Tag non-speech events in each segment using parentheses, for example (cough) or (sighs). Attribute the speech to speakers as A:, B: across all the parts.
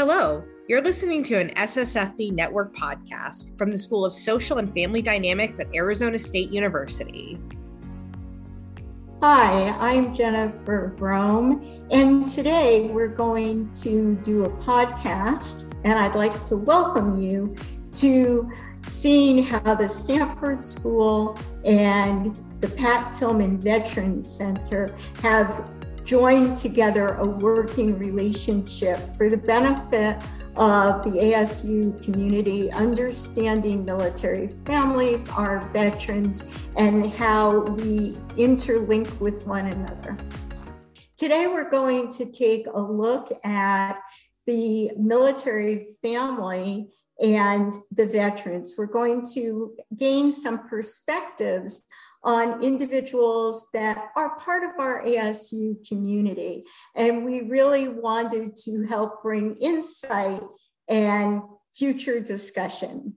A: Hello, you're listening to an SSFD Network podcast from the School of Social and Family Dynamics at Arizona State University.
B: Hi, I'm Jennifer Brome, and today we're going to do a podcast, and I'd like to welcome you to seeing how the Sanford School and the Pat Tillman Veterans Center have joined together a working relationship for the benefit of the ASU community, understanding military families, our veterans, and how we interlink with one another. Today, we're going to take a look at the military family and the veterans. We're going to gain some perspectives on individuals that are part of our ASU community. And we really wanted to help bring insight and future discussion.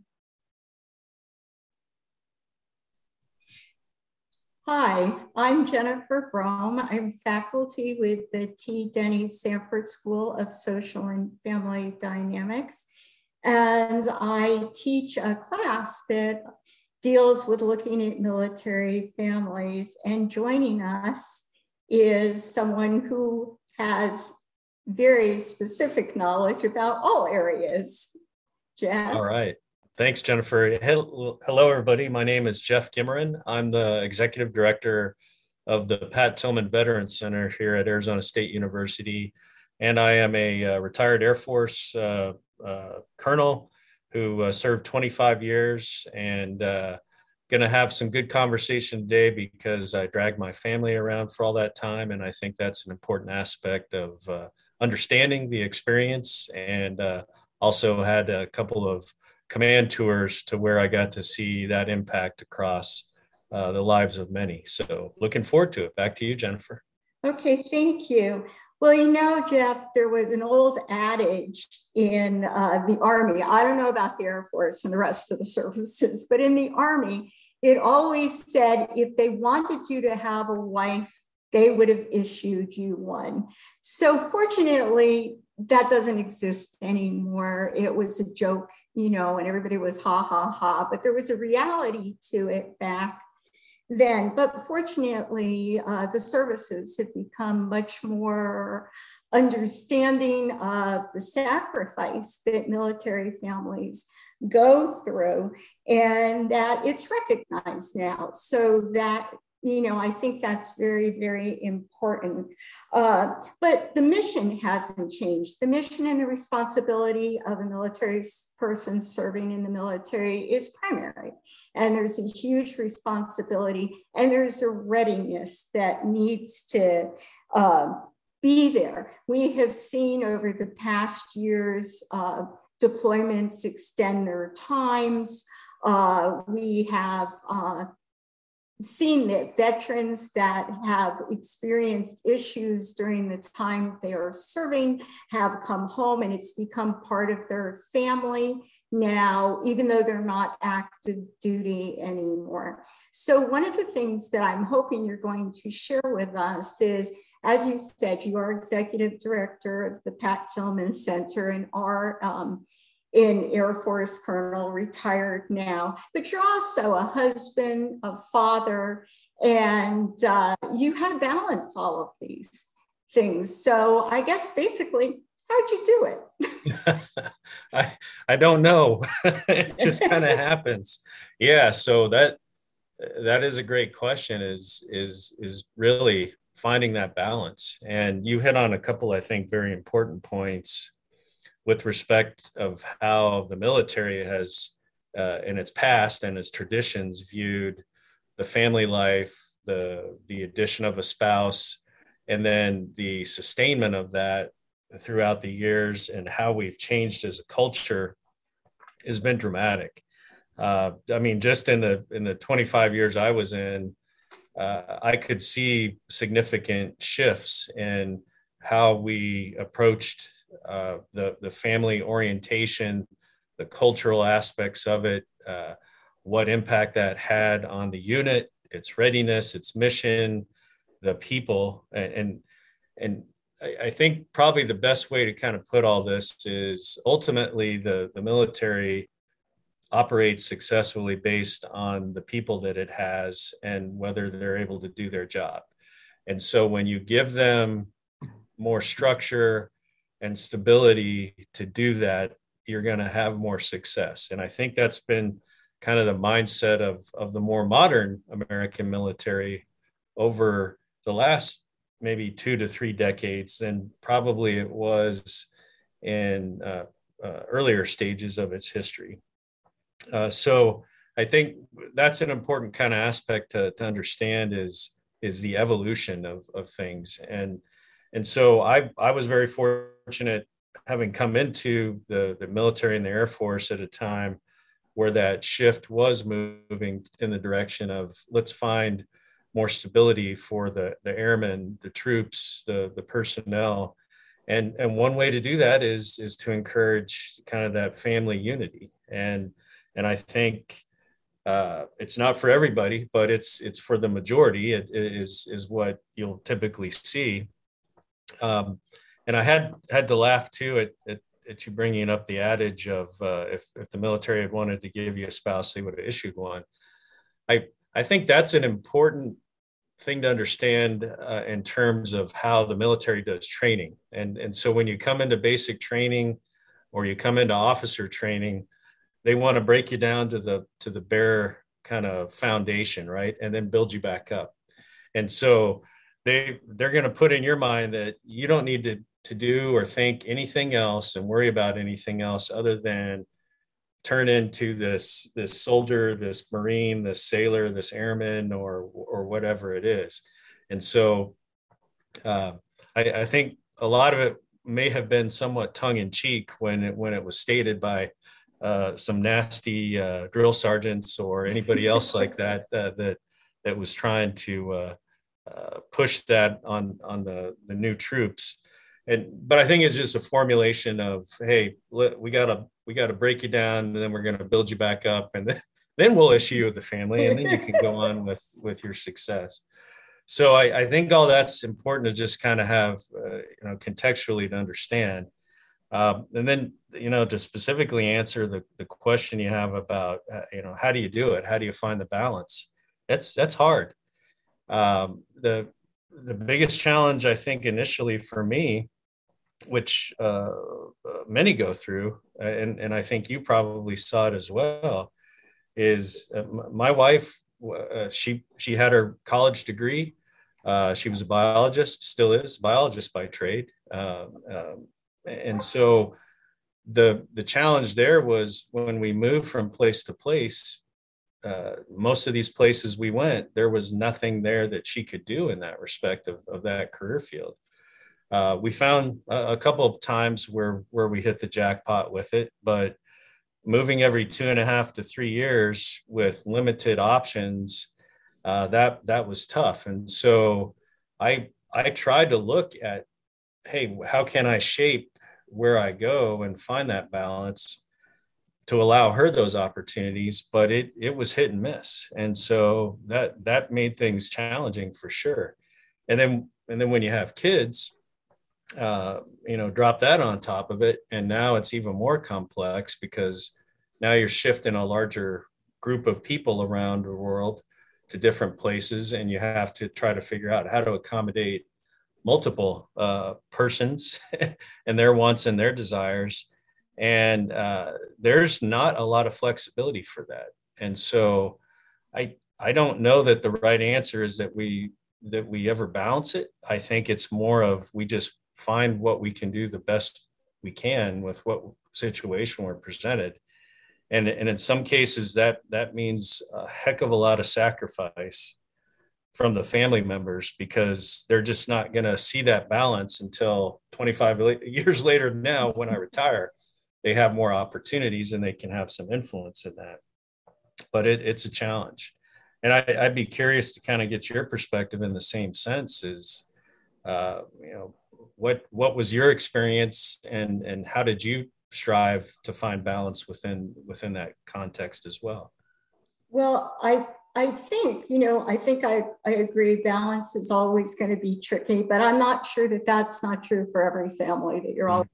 B: Hi, I'm Jennifer Brome. I'm faculty with the T. Denny Sanford School of Social and Family Dynamics. And I teach a class that deals with looking at military families. And joining us is someone who has very specific knowledge about all areas. Jeff.
C: All right. Thanks, Jennifer. Hello, everybody. My name is Jeff Guimarin. I'm the executive director of the Pat Tillman Veterans Center here at Arizona State University. And I am a uh, retired Air Force uh, uh, colonel who uh, served 25 years and uh, going to have some good conversation today because I dragged my family around for all that time. And I think that's an important aspect of uh, understanding the experience and uh, also had a couple of command tours to where I got to see that impact across uh, the lives of many. So looking forward to it. Back to you, Jennifer.
B: Okay, thank you. Well, you know, Jeff, there was an old adage in uh, the Army. I don't know about the Air Force and the rest of the (laughs) services, but in the Army, it always said if they wanted you to have a wife, they would have issued you one. So, fortunately, that doesn't exist anymore. It was a joke, you know, and everybody was ha ha ha, but there was a reality to it back then. But fortunately, uh, the services have become much more understanding of the sacrifice that military families go through and that it's recognized now so that you know i think that's very very important. Uh, but the mission hasn't changed. The mission and the responsibility of a military person serving in the military is primary. And there's a huge responsibility and there's a readiness that needs to uh, be there. We have seen over the past years uh, deployments extend their times. Uh, we have uh, seen that veterans that have experienced issues during the time they are serving have come home and it's become part of their family now, even though they're not active duty anymore. So, one of the things that I'm hoping you're going to share with us is, as you said, you are executive director of the Pat Tillman Center and are um, in Air Force Colonel, retired now, but you're also a husband, a father, and uh, you had to balance all of these things. So I guess basically, how'd you do
C: it? (laughs) I I don't know. (laughs) it just kind of (laughs) happens. Yeah. So that that is a great question. Is is is really finding that balance, and you hit on a couple, I think, very important points with respect of how the military has uh, in its past and its traditions viewed the family life the the addition of a spouse and then the sustainment of that throughout the years and how we've changed as a culture has been dramatic. Uh, i mean just in the in the 25 years i was in uh, i could see significant shifts in how we approached uh, the the family orientation, the cultural aspects of it, uh, what impact that had on the unit, its readiness, its mission, the people, and and, I, I think probably the best way to kind of put all this is ultimately the the military operates successfully based on the people that it has and whether they're able to do their job. And so when you give them more structure and stability to do that, you're going to have more success. And I think that's been kind of the mindset of, of the more modern American military over the last maybe two to three decades than probably it was in uh, uh, earlier stages of its history. Uh, so I think that's an important kind of aspect to, to understand is is the evolution of, of things and and so I I was very fortunate having come into the the military and the Air Force at a time where that shift was moving in the direction of let's find more stability for the the airmen, the troops, the the personnel, and and one way to do that is is to encourage kind of that family unity and and I think uh, it's not for everybody, but it's it's for the majority. It, it is is what you'll typically see. Um, and I had had to laugh too at, at, at you bringing up the adage of uh, if if the military had wanted to give you a spouse, they would have issued one. I I think that's an important thing to understand uh, in terms of how the military does training. And and so when you come into basic training, or you come into officer training, they want to break you down to the to the bare kind of foundation right and then build you back up and so they they're going to put in your mind that you don't need to to do or think anything else and worry about anything else other than turn into this this soldier this marine this sailor this airman or or whatever it is. And so uh, I, I think a lot of it may have been somewhat tongue in cheek when it when it was stated by uh, some nasty uh, drill sergeants or anybody else like that uh, that that was trying to uh, uh, push that on on the the new troops. And but I think it's just a formulation of hey, we gotta we gotta break you down, and then we're gonna build you back up, and then, (laughs) then we'll issue you with the family, and then you can go on with with your success. So I, I think all that's important to just kind of have you know contextually to understand. Um, and then, you know, to specifically answer the, the question you have about, uh, you know, how do you do it? How do you find the balance? That's, that's hard. Um, the, the biggest challenge, I think, initially for me, which uh, many go through, uh, and, and I think you probably saw it as well, is uh, my wife, uh, she, she had her college degree. Uh, she was a biologist, still is biologist by trade. Um, um and so the the challenge there was when we moved from place to place uh, most of these places we went there was nothing there that she could do in that respect of, of that career field. Uh, we found a, a, couple of times where where we hit the jackpot with it but moving every two and a half to three years with limited options uh, that that was tough. And so i i tried to look at hey how can i shape where I go and find that balance to allow her those opportunities but it it was hit and miss. And so that that made things challenging for sure. And then and then when you have kids uh, you know drop that on top of it. And now it's even more complex because now you're shifting a larger group of people around the world to different places. And you have to try to figure out how to accommodate multiple uh, persons (laughs) and their wants and their desires and uh, there's not a lot of flexibility for that. And so i i don't know that the right answer is that we that we ever balance it. I think it's more of we just find what we can do the best we can with what situation we're presented. And and in some cases that that means a heck of a lot of sacrifice from the family members because they're just not going to see that balance until 25 years later now when i retire they have more opportunities and they can have some influence in that. But it, it's a challenge. And I, would be curious to kind of get your perspective in the same sense is uh, you know what what was your experience and and how did you strive to find balance within within that context as well?
B: Well i I think, you know, I think I, I agree balance is always going to be tricky, but I'm not sure that that's not true for every family, that you're mm-hmm. always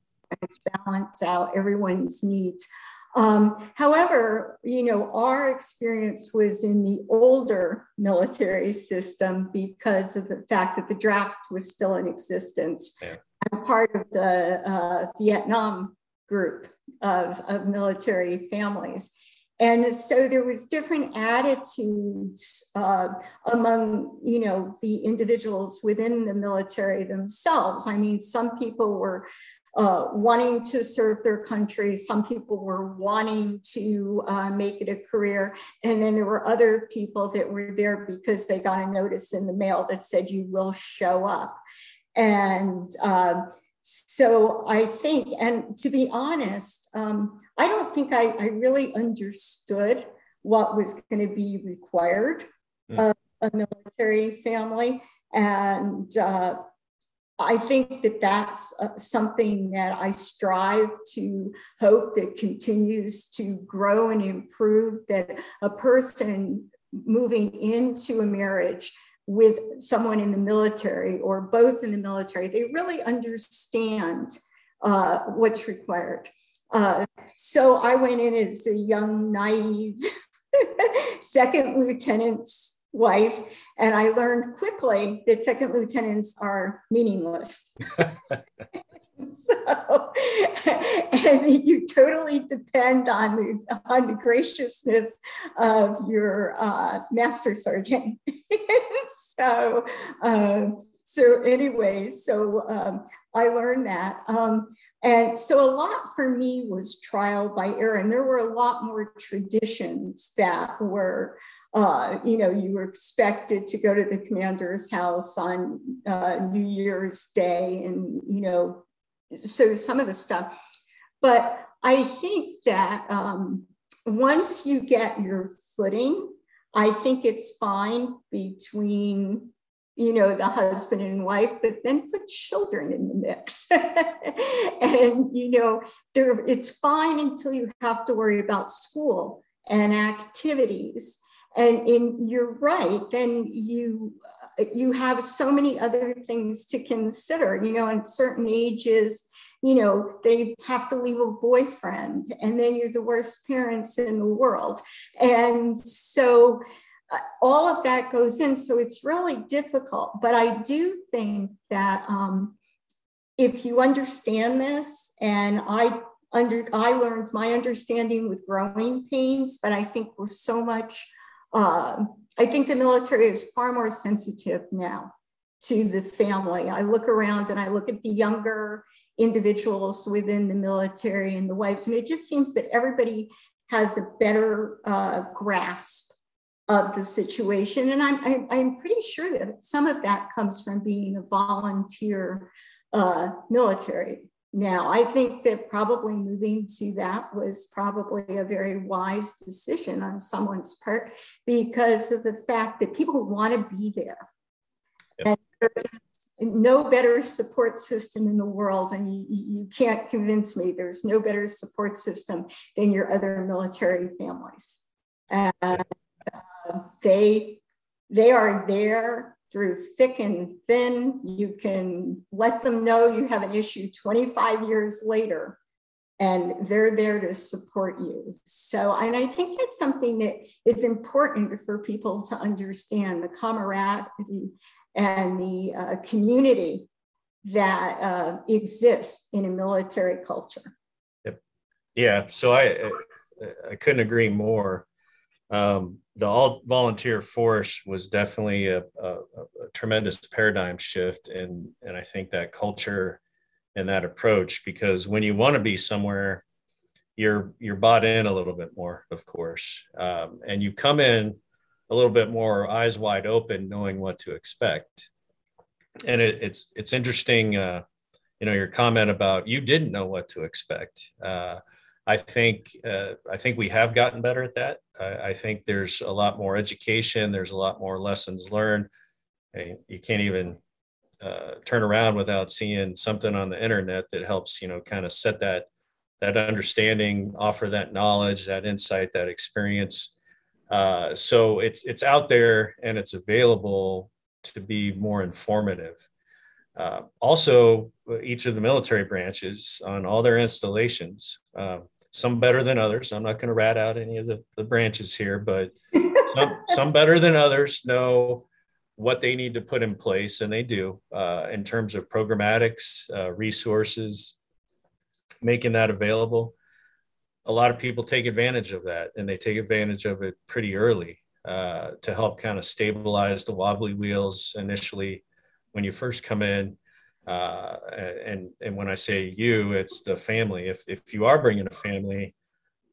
B: balance out everyone's needs. Um, however, you know, our experience was in the older military system because of the fact that the draft was still in existence. Yeah. I'm part of the uh, Vietnam group of, of military families. And so there was different attitudes uh, among, you know, the individuals within the military themselves. I mean, some people were uh, wanting to serve their country. Some people were wanting to uh, make it a career. And then there were other people that were there because they got a notice in the mail that said, you will show up. And um, so I think, and to be honest, um, I don't think I, I, really understood what was going to be required mm. of a military family. And uh, I think that that's uh, something that I strive to hope that continues to grow and improve, that a person moving into a marriage with someone in the military or both in the military, they really understand uh, what's required. Uh, so I went in as a young, naive (laughs) second lieutenant's wife, and I learned quickly that second lieutenants are meaningless. (laughs) so, and you totally depend on the on the graciousness of your uh, master sergeant. (laughs) so, um, so anyway, so um, I learned that. Um, and so a lot for me was trial by error. And there were a lot more traditions that were, uh, you know, you were expected to go to the commander's house on uh, New Year's Day and, you know, so some of the stuff. But I think that um, once you get your footing, I think it's fine between you know, the husband and wife, but then put children in the mix. (laughs) and, you know, there, it's fine until you have to worry about school and activities. And in, you're right, then you you have so many other things to consider. You know, in certain ages, you know, they have to leave a boyfriend, and then you're the worst parents in the world. And so uh, all of that goes in. So it's really difficult. But I do think that um, if you understand this, and I under I learned my understanding with growing pains, but I think we're so much. Uh, I think the military is far more sensitive now to the family. I look around and I look at the younger individuals within the military and the wives, and it just seems that everybody has a better uh, grasp of the situation. And I'm, I'm, I'm, pretty sure that some of that comes from being a volunteer uh, military. Now, I think that probably moving to that was probably a very wise decision on someone's part because of the fact that people want to be there. Yep. And no better support system in the world, and you, you can't convince me there's no better support system than your other military families. And uh, they they are there through thick and thin. You can let them know you have an issue 25 years later, and they're there to support you. So, and I think that's something that is important for people to understand the camaraderie and the uh, community that uh, exists in a military culture.
C: Yep. Yeah. So I I couldn't agree more. Um, the all volunteer force was definitely a, a, a, tremendous paradigm shift and and i think that culture and that approach because when you want to be somewhere you're you're bought in a little bit more of course. Um, and you come in a little bit more eyes wide open knowing what to expect. And it, it's it's interesting uh, you know your comment about you didn't know what to expect. Uh, I think uh, I think we have gotten better at that. I, I, think there's a lot more education. There's a lot more lessons learned. You can't even uh, turn around without seeing something on the internet that helps you know kind of set that that understanding, offer that knowledge, that insight, that experience. Uh, so it's it's out there and it's available to be more informative. Uh, also, each of the military branches on all their installations, uh, some better than others. I'm not going to rat out any of the, the branches here, but (laughs) some, some better than others know what they need to put in place, and they do uh, in terms of programmatics, uh, resources, making that available. A lot of people take advantage of that, and they take advantage of it pretty early uh, to help kind of stabilize the wobbly wheels initially when you first come in. Uh, and and when I say you, it's the family. If if you are bringing a family,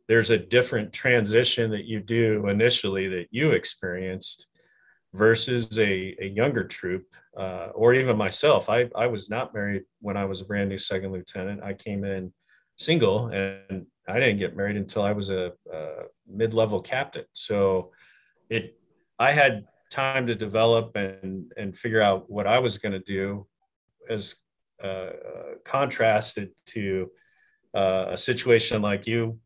C: there's a different transition that you do initially that you experienced versus a, a younger troop uh, or even myself. I, I was not married when I was a brand new second lieutenant. I came in single and I didn't get married until I was a, a mid-level captain. So it, I had time to develop and, and figure out what I was going to do as uh, uh, contrasted to uh, a situation like you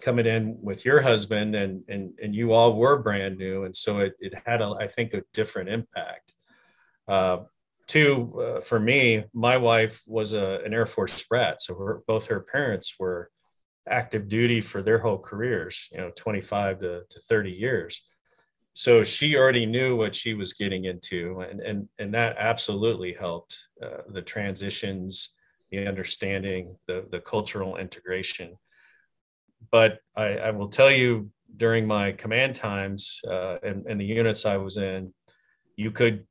C: coming in with your husband and and and you all were brand new. And so it, it had a i think a different impact. Uh, two uh, for me my wife was a, an air force brat. So her, both her parents were active duty for their whole careers you know 25 to, to 30 years so she already knew what she was getting into and and, and that absolutely helped uh, the transitions the understanding the the cultural integration. But I, I, will tell you during my command times uh, and, and the units I was in, you could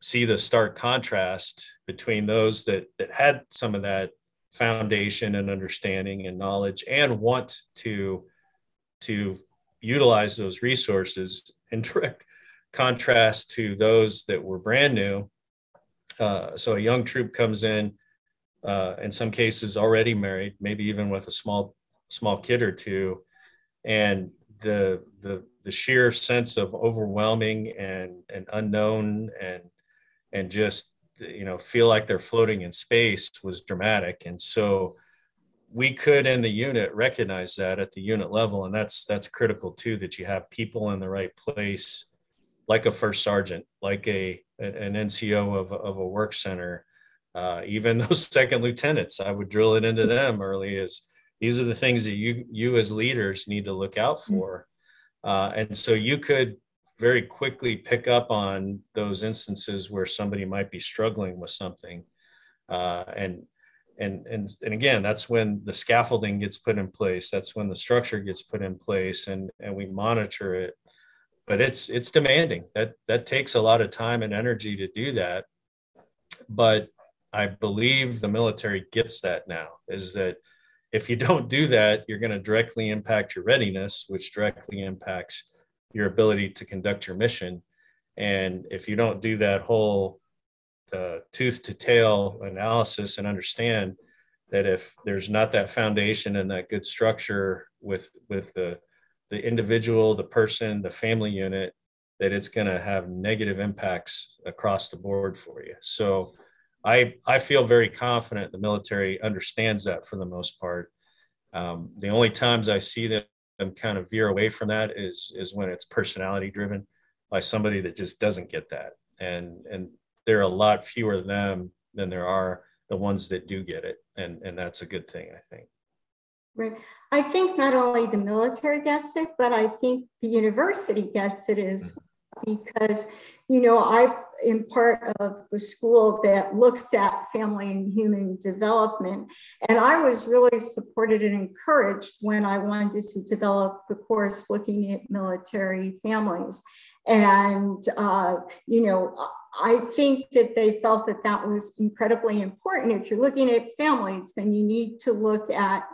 C: see the stark contrast between those that that had some of that foundation and understanding and knowledge and want to to utilize those resources in direct contrast to those that were brand new. Uh, so a young troop comes in, uh, in some cases already married, maybe even with a small small kid or two, and the the the sheer sense of overwhelming and and unknown and and just you know feel like they're floating in space was dramatic and so we could in the unit recognize that at the unit level and that's that's critical too that you have people in the right place like a first sergeant like a an nco of, of a work center uh, (laughs) even those second lieutenants i would drill it into them early as these are the things that you you as leaders need to look out mm-hmm. for uh, and so you could very quickly pick up on those instances where somebody might be struggling with something uh, and and and and again that's when the scaffolding gets put in place that's when the structure gets put in place and and we monitor it. But it's it's demanding. That that takes a lot of time and energy to do that. But i believe the military gets that now is that if you (laughs) don't do that, you're going to directly impact your readiness, which directly impacts your ability to conduct your mission. And if you don't do that whole uh, tooth to tail analysis and understand that if there's not that foundation and that good structure with with the the individual, the person, the family unit, that it's going to have negative impacts across the board for you. So I I feel very confident the military understands that for the most part. Um, the only times I see them, them kind of veer away from that is is when it's personality driven by somebody that just doesn't get that, and and there are a lot fewer of them than there are the ones that do get it, and and that's a good thing, I think.
B: Right. I think not only the military gets it, but I think the university gets it as mm-hmm because you know i am part of the school that looks at family and human development and i was really supported and encouraged when i wanted to develop the course looking at military families and uh, you know i think that they felt that that was incredibly important if you're looking at families then you need to look at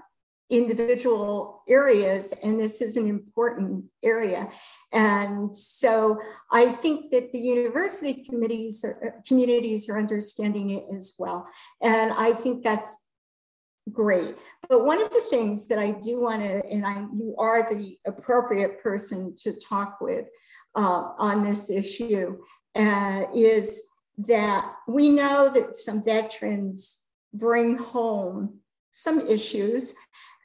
B: individual areas, and this is an important area. And so I think that the university committees are, communities are understanding it as well. And I think that's great. But one of the things that I do want to, and I you are the appropriate person to talk with uh, on this issue, uh, is that we know that some veterans bring home some issues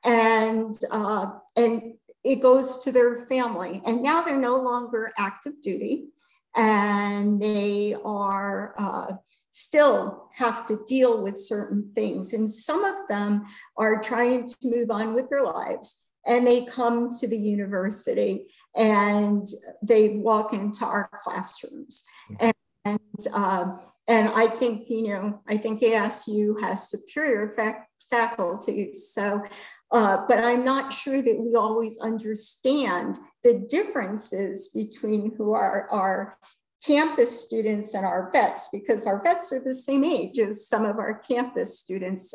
B: and uh, and it goes to their family. And now they're no longer active duty and they are uh, still have to deal with certain things. And some of them are trying to move on with their lives and they come to the university and they walk into our classrooms. And, and, uh, and I think, you know, I think ASU has superior fac- faculty. So uh, but I'm not sure that we always understand the differences between who are our campus students and our vets, because our vets are the same age as some of our campus students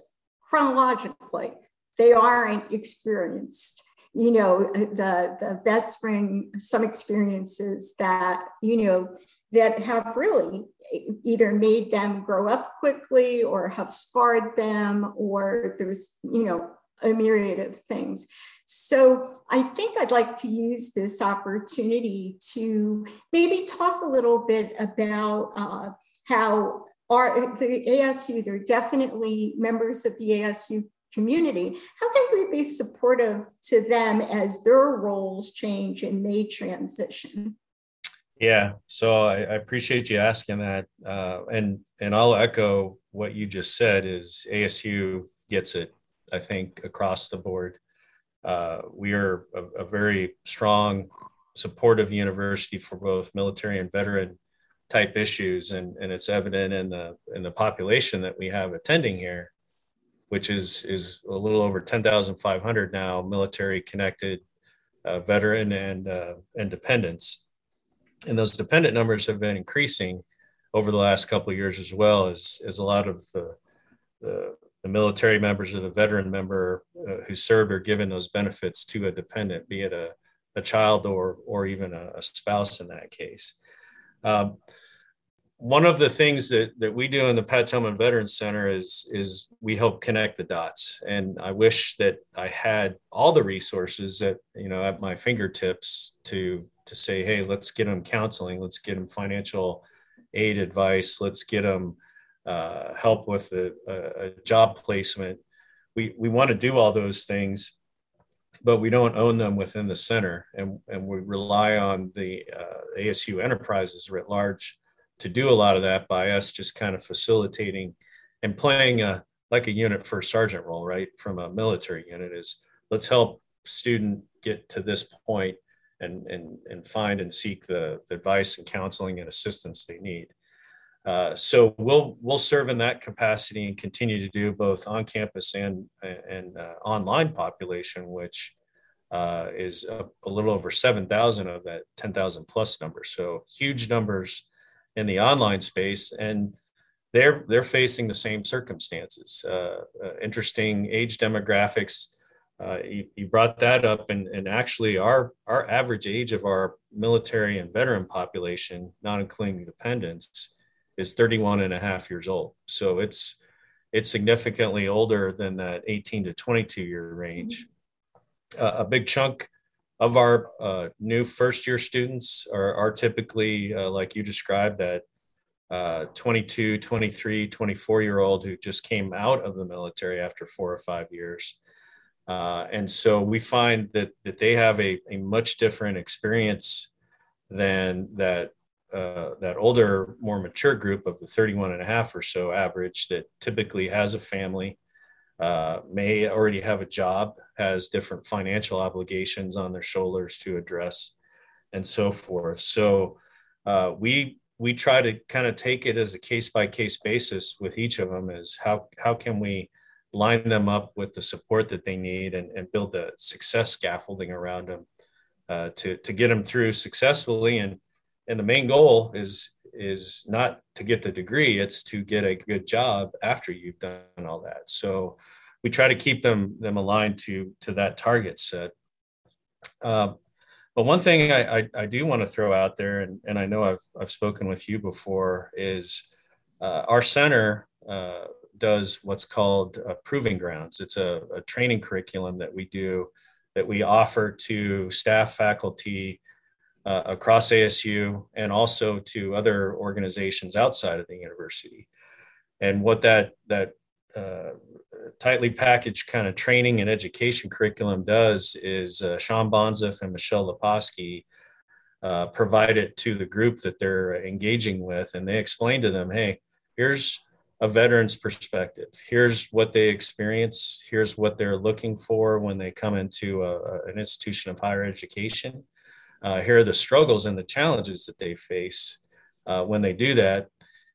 B: chronologically. They aren't experienced. You know, the, the vets bring some experiences that, you know, that have really either made them grow up quickly or have scarred them, or there's, you know, a myriad of things. So I think I'd like to use this opportunity to maybe talk a little bit about uh, how are the ASU, they're definitely members of the ASU community. How can we be supportive to them as their roles change and they transition?
C: Yeah, so I, I appreciate you asking that, uh, and and I'll echo what you just said. Is ASU gets it I think, across the board. Uh, we are a, a, very strong, supportive university for both military and veteran type issues, and, and it's evident in the in the population that we have attending here, which is is a little over ten thousand five hundred now, military connected, uh, veteran and uh, and dependents, and those dependent numbers have been increasing over the last couple of years as well as as a lot of the the the military members or the veteran member uh, who served are given those benefits to a dependent, be it a, a child or, or even a, a spouse in that case. Um, one of the things that, that we do in the Pat Tillman Veterans Center is, is we help connect the dots. And I wish that I had all the resources that, you know, at my fingertips to, to say, hey, let's get them counseling, let's get them financial aid advice, let's get them uh, help with a, a, job placement. We, we want to do all those things, but we don't own them within the center. And, and we rely on the uh, ASU enterprises writ large to do a lot of that by us just kind of facilitating and playing a, like a unit for sergeant role, right? From a military unit is let's help student get to this point and, and, and find and seek the, the advice and counseling and assistance they need. Uh, so we'll we'll serve in that capacity and continue to do both on campus and and uh, online population, which uh, is a, a, little over seven thousand of that ten thousand plus number. So huge numbers in the online space, and they're they're facing the same circumstances. Uh, uh, interesting age demographics. You, you, brought that up, and, and actually, our our average age of our military and veteran population, not including dependents, is 31 and a half years old. So it's it's significantly older than that 18 to 22 year range. Uh, a big chunk of our uh, new first year students are, are typically, uh, like you described, that uh, 22, 23, 24 year old who just came out of the military after four or five years. Uh, and so we find that, that they have a, a much different experience than that uh, that older, more mature group of the 31 and a half or so average that typically has a family, uh, may already have a job, has different financial obligations on their shoulders to address, and so forth. So uh, we we try to kind of take it as a case by case basis with each of them. Is how how can we line them up with the support that they need and, and build the success scaffolding around them uh, to to get them through successfully and and the main goal is is not to get the degree it's to get a good job after you've done all that. So we try to keep them them aligned to to that target set. Uh, but one thing I, I, I, do want to throw out there and, and i know i've, I've spoken with you before is uh, our center uh, does what's called proving grounds. It's a, a training curriculum that we do that we offer to staff faculty uh, across ASU and also to other organizations outside of the university. And what that that uh, tightly packaged kind of training and education curriculum does is uh, Sean Bonzif and Michelle Leposki uh, provide it to the group that they're engaging with, and they explain to them, "Hey, here's a veteran's perspective. Here's what they experience. Here's what they're looking for when they come into a, an institution of higher education. Uh, here are the struggles and the challenges that they face uh, when they do that.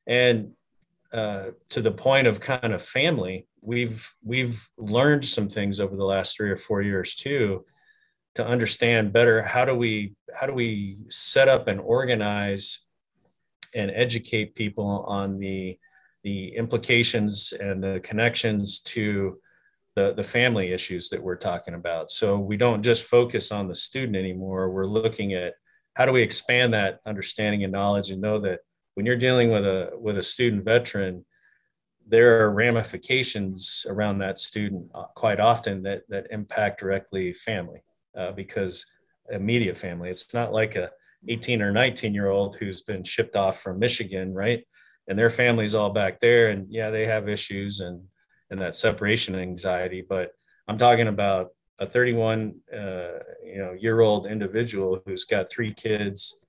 C: And uh, to the point of kind of family, we've we've learned some things over the last three or four years too, to understand better how do we how do we set up and organize and educate people on the the implications and the connections to the, the family issues that we're talking about. So we don't just focus on the student anymore. We're looking at how do we expand that understanding and knowledge and know that when you're dealing with a with a student veteran, there are ramifications around that student uh, quite often that that impact directly family uh, because immediate family. It's not like a 18 or 19 year old who's been shipped off from Michigan, right? and their family's all back there and yeah they have issues and and that separation anxiety but i'm talking about a 31 uh, you know year old individual who's got three kids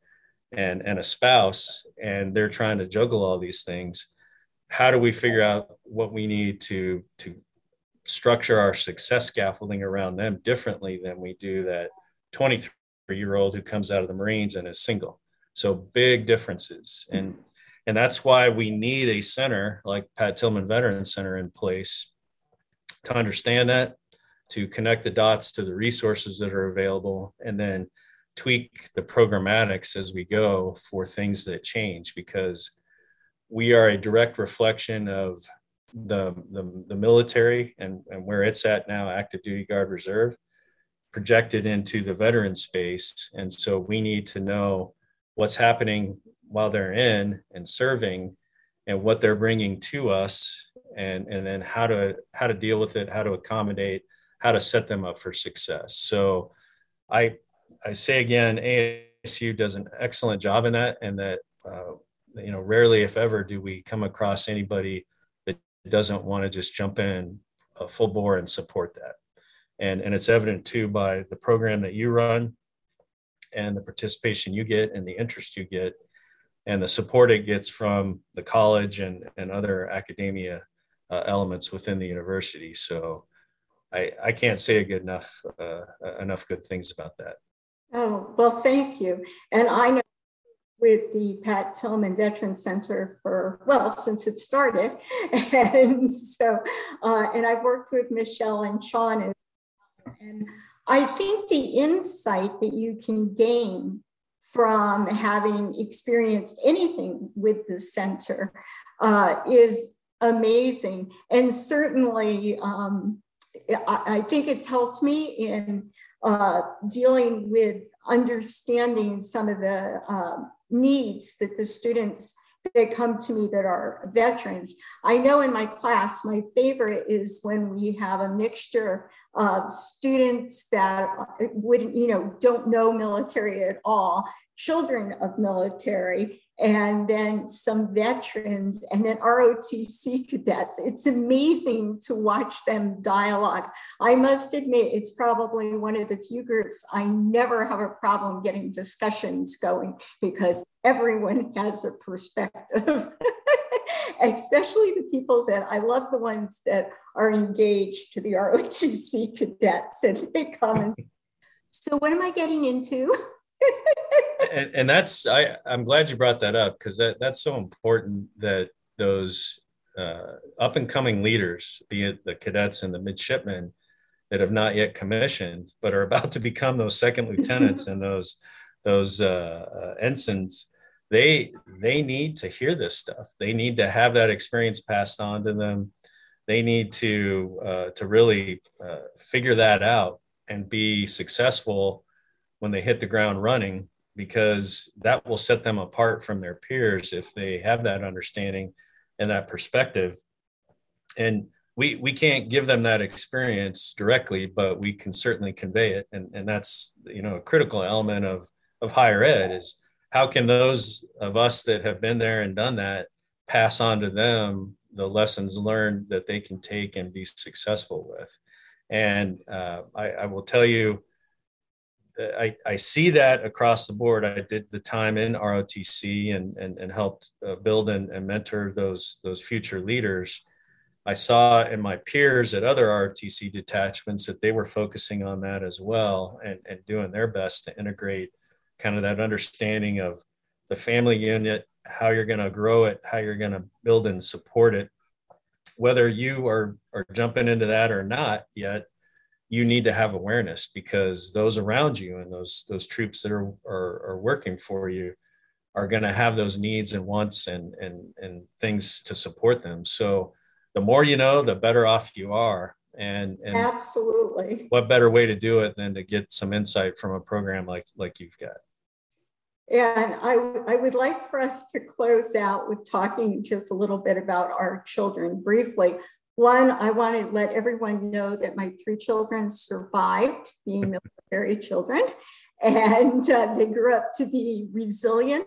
C: and and a spouse and they're trying to juggle all these things. How do we figure out what we need to to structure our success scaffolding around them differently than we do that 23 year old who comes out of the marines and is single? So big differences. And and that's why we need a center like Pat Tillman Veteran Center in place to understand that, to connect the dots to the resources that are available, and then tweak the programmatics as we go for things that change because we are a direct reflection of the, the, the military and, and where it's at now, active duty guard reserve, projected into the veteran space. And so we need to know what's happening while they're in and serving and what they're bringing to us and and then how to how to deal with it how to accommodate how to set them up for success. So i i say again asu does an excellent job in that and that uh, you know rarely if ever do we come across anybody that doesn't want to just jump in full bore and support that. And and it's evident too by the program that you run and the participation you get and the interest you get and the support it gets from the college and, and other academia uh, elements within the university. So I, I can't say good enough uh, enough good things about that.
B: Oh well, thank you. And I know with the Pat Tillman Veteran Center for well since it started, (laughs) and so uh, and I've worked with Michelle and Sean, and, and I think the insight that you can gain from having experienced anything with the center uh, is amazing. And certainly, um, I, I, think it's helped me in uh, dealing with understanding some of the uh, needs that the students that come to me that are veterans. I know in my class, my favorite is when we have a mixture of students that wouldn't, you know, don't know military at all, children of military, and then some veterans, and then ROTC cadets. It's amazing to watch them dialogue. I must admit, it's probably one of the few groups I never have a problem getting discussions going because everyone has a perspective. (laughs) Especially the people that I love the ones that are engaged to the ROTC cadets and they come and (laughs) so what am I getting into? (laughs)
C: and, and, that's I, I'm glad you brought that up because that, that's so important that those uh, up and coming leaders, be it the cadets and the midshipmen that have not yet commissioned but are about to become those second lieutenants (laughs) and those those uh, uh, ensigns, they they need to hear this stuff. They need to have that experience passed on to them. They need to uh, to really uh, figure that out and be successful when they hit the ground running because that will set them apart from their peers if they have that understanding and that perspective and we we can't give them that experience directly but we can certainly convey it and and that's you know a critical element of of higher ed is how can those of us that have been there and done that pass on to them the lessons learned that they can take and be successful with. And uh, I, I, will tell you, I, I, see that across the board. I did the time in ROTC and, and, and helped uh, build and, and mentor those, those future leaders. I saw in my peers at other ROTC detachments that they were focusing on that as well and, and doing their best to integrate kind of that understanding of the family unit, how you're going to grow it, how you're going to build and support it. Whether you are, are jumping into that or not yet, you need to have awareness because those around you and those those troops that are are, are working for you are going to have those needs and wants and and and things to support them. So the more you know, the better off you are. And, and
B: absolutely,
C: what better way to do it than to get some insight from a program like like you've got?
B: And I, I would like for us to close out with talking just a little bit about our children briefly. One, I want to let everyone know that my three children survived being military children, and uh, they grew up to be resilient,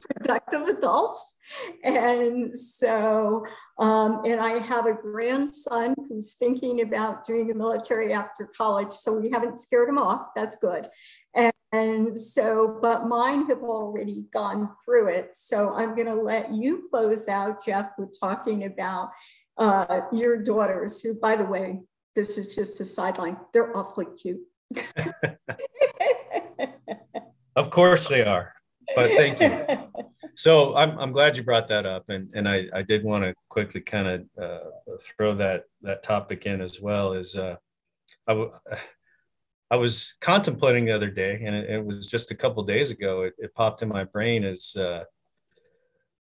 B: productive adults. And so, um, and I have a grandson who's thinking about doing the military after college. So we haven't scared him off. That's good. And, and so, but mine have already gone through it. So I'm going to let you close out, Jeff, with talking about uh, your daughters, who, by the way, this is just a sideline, they're awfully cute. (laughs)
C: of course they are but thank you. (laughs) So I'm, I'm glad you brought that up, and and I, I did want to quickly kind of uh, throw that that topic in as well. Is uh, I, w- (sighs) I was contemplating the other day, and it, it was just a couple days ago. It, it, popped in my brain as uh,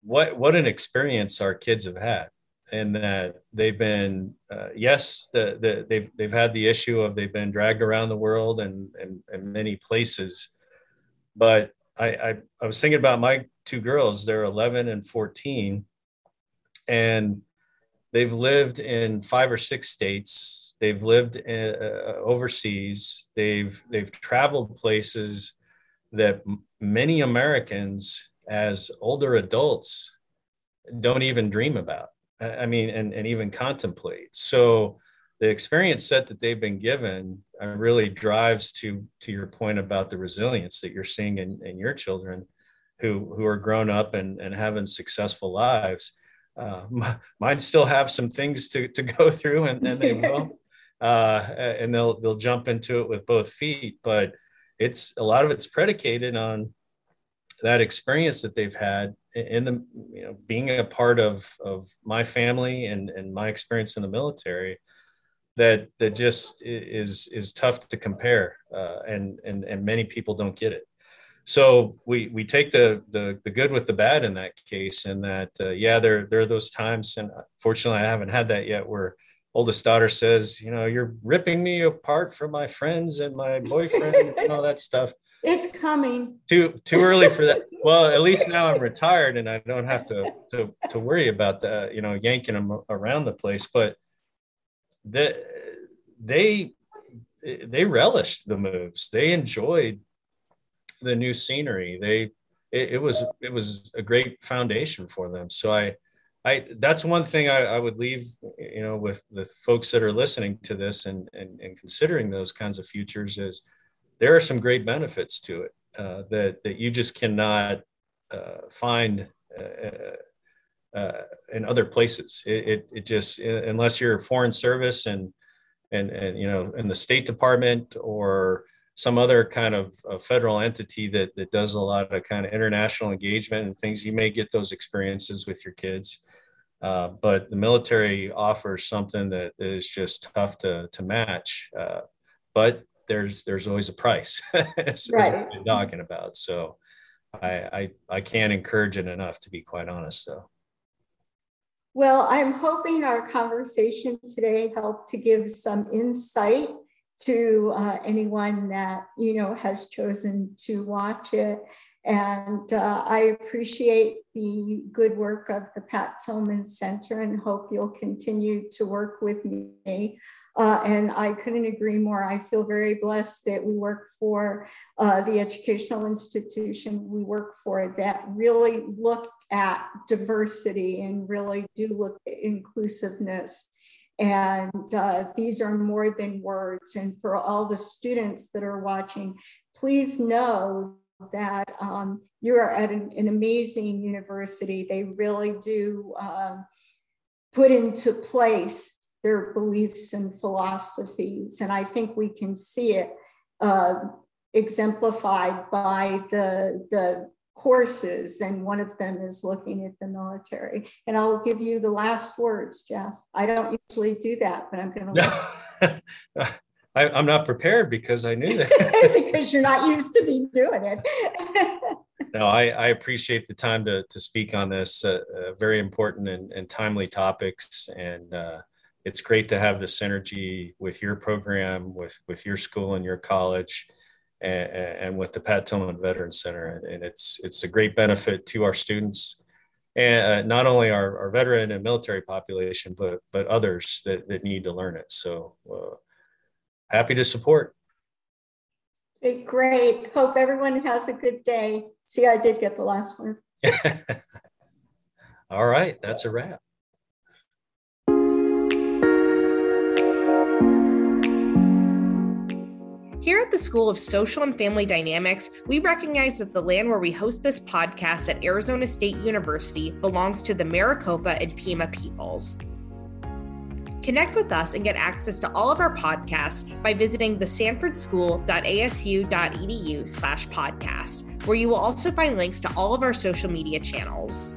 C: what what an experience our kids have had, and that they've been uh, yes, the, the they've they've had the issue of they've been dragged around the world and and, and many places, but I, I, I was thinking about my two girls. They're 11 and 14, and they've lived in five or six states. They've lived in, uh, overseas. They've they've traveled places that many Americans, as older adults, don't even dream about. I mean, and, and even contemplate. So the experience set that they've been given uh, really drives to to your point about the resilience that you're seeing in, in your children who who are grown up and, and having successful lives uh, (laughs) mine still have some things to, to go (laughs) through and, and they will (laughs) uh, and they'll they'll jump into it with both feet but it's a lot of it's predicated on that experience that they've had in the you know being a part of of my family and and my experience in the military that that just is is tough to compare, uh, and and and many people don't get it. So we we take the the the good with the bad in that case, and that uh, yeah, there there are those times, and fortunately I haven't had that yet, where oldest daughter says, you know, you're ripping me apart from my friends and my boyfriend and all that stuff. (laughs)
B: It's coming.
C: Too too early for that. Well, at least now I'm retired and I don't have to to to worry about that, you know, yanking them around the place. But that they they relished the moves. They enjoyed the new scenery. They it, it, was it was a great foundation for them. So I I that's one thing I, I would leave you know with the folks that are listening to this and, and and considering those kinds of futures is there are some great benefits to it uh, that that you just cannot uh, find. Uh, uh, in other places. It, it, it, just unless you're foreign service and and and you know in the State Department or some other kind of federal entity that that does a lot of kind of international engagement and things, you may get those experiences with your kids. Uh, but the military offers something that is just tough to to match. Uh, but there's there's always a price, (laughs) as, right. as we've been talking about. So I, I I can't encourage it enough, to be quite honest, though.
B: Well, I'm hoping our conversation today helped to give some insight to uh, anyone that you know has chosen to watch it. And uh, I appreciate the good work of the Pat Tillman Center and hope you'll continue to work with me. Uh, and I couldn't agree more. I feel very blessed that we work for uh, the educational institution we work for that really look at diversity and really do look at inclusiveness. And uh, these are more than words. And for all the students that are watching, please know that um, you are at an, an, amazing university. They really do um, put into place their beliefs and philosophies. And I think we can see it uh, exemplified by the, the courses. And one of them is looking at the military. And I'll give you the last words, Jeff. I don't usually do that, but I'm going (laughs) to. (laughs)
C: I, am not prepared because I knew that. (laughs)
B: because you're not used to me doing it. (laughs)
C: no, I, I, appreciate the time to, to speak on this uh, uh, very important and, and, timely topics. And uh, it's great to have the synergy with your program, with, with your school and your college, and, and with the Pat Tillman Veterans Center. And it's, it's a great benefit to our students and uh, not only our, our veteran and military population, but, but others that, that need to learn it. So uh, happy to support.
B: Okay, great. Hope everyone has a good day. See, I did get the last one. (laughs) (laughs)
C: All right, that's a wrap.
A: Here at the School of Social and Family Dynamics, we recognize that the land where we host this podcast at Arizona State University belongs to the Maricopa and Pima peoples. Connect with us and get access to all of our podcasts by visiting thesanfordschool.asu.edu slash podcast, where you will also find links to all of our social media channels.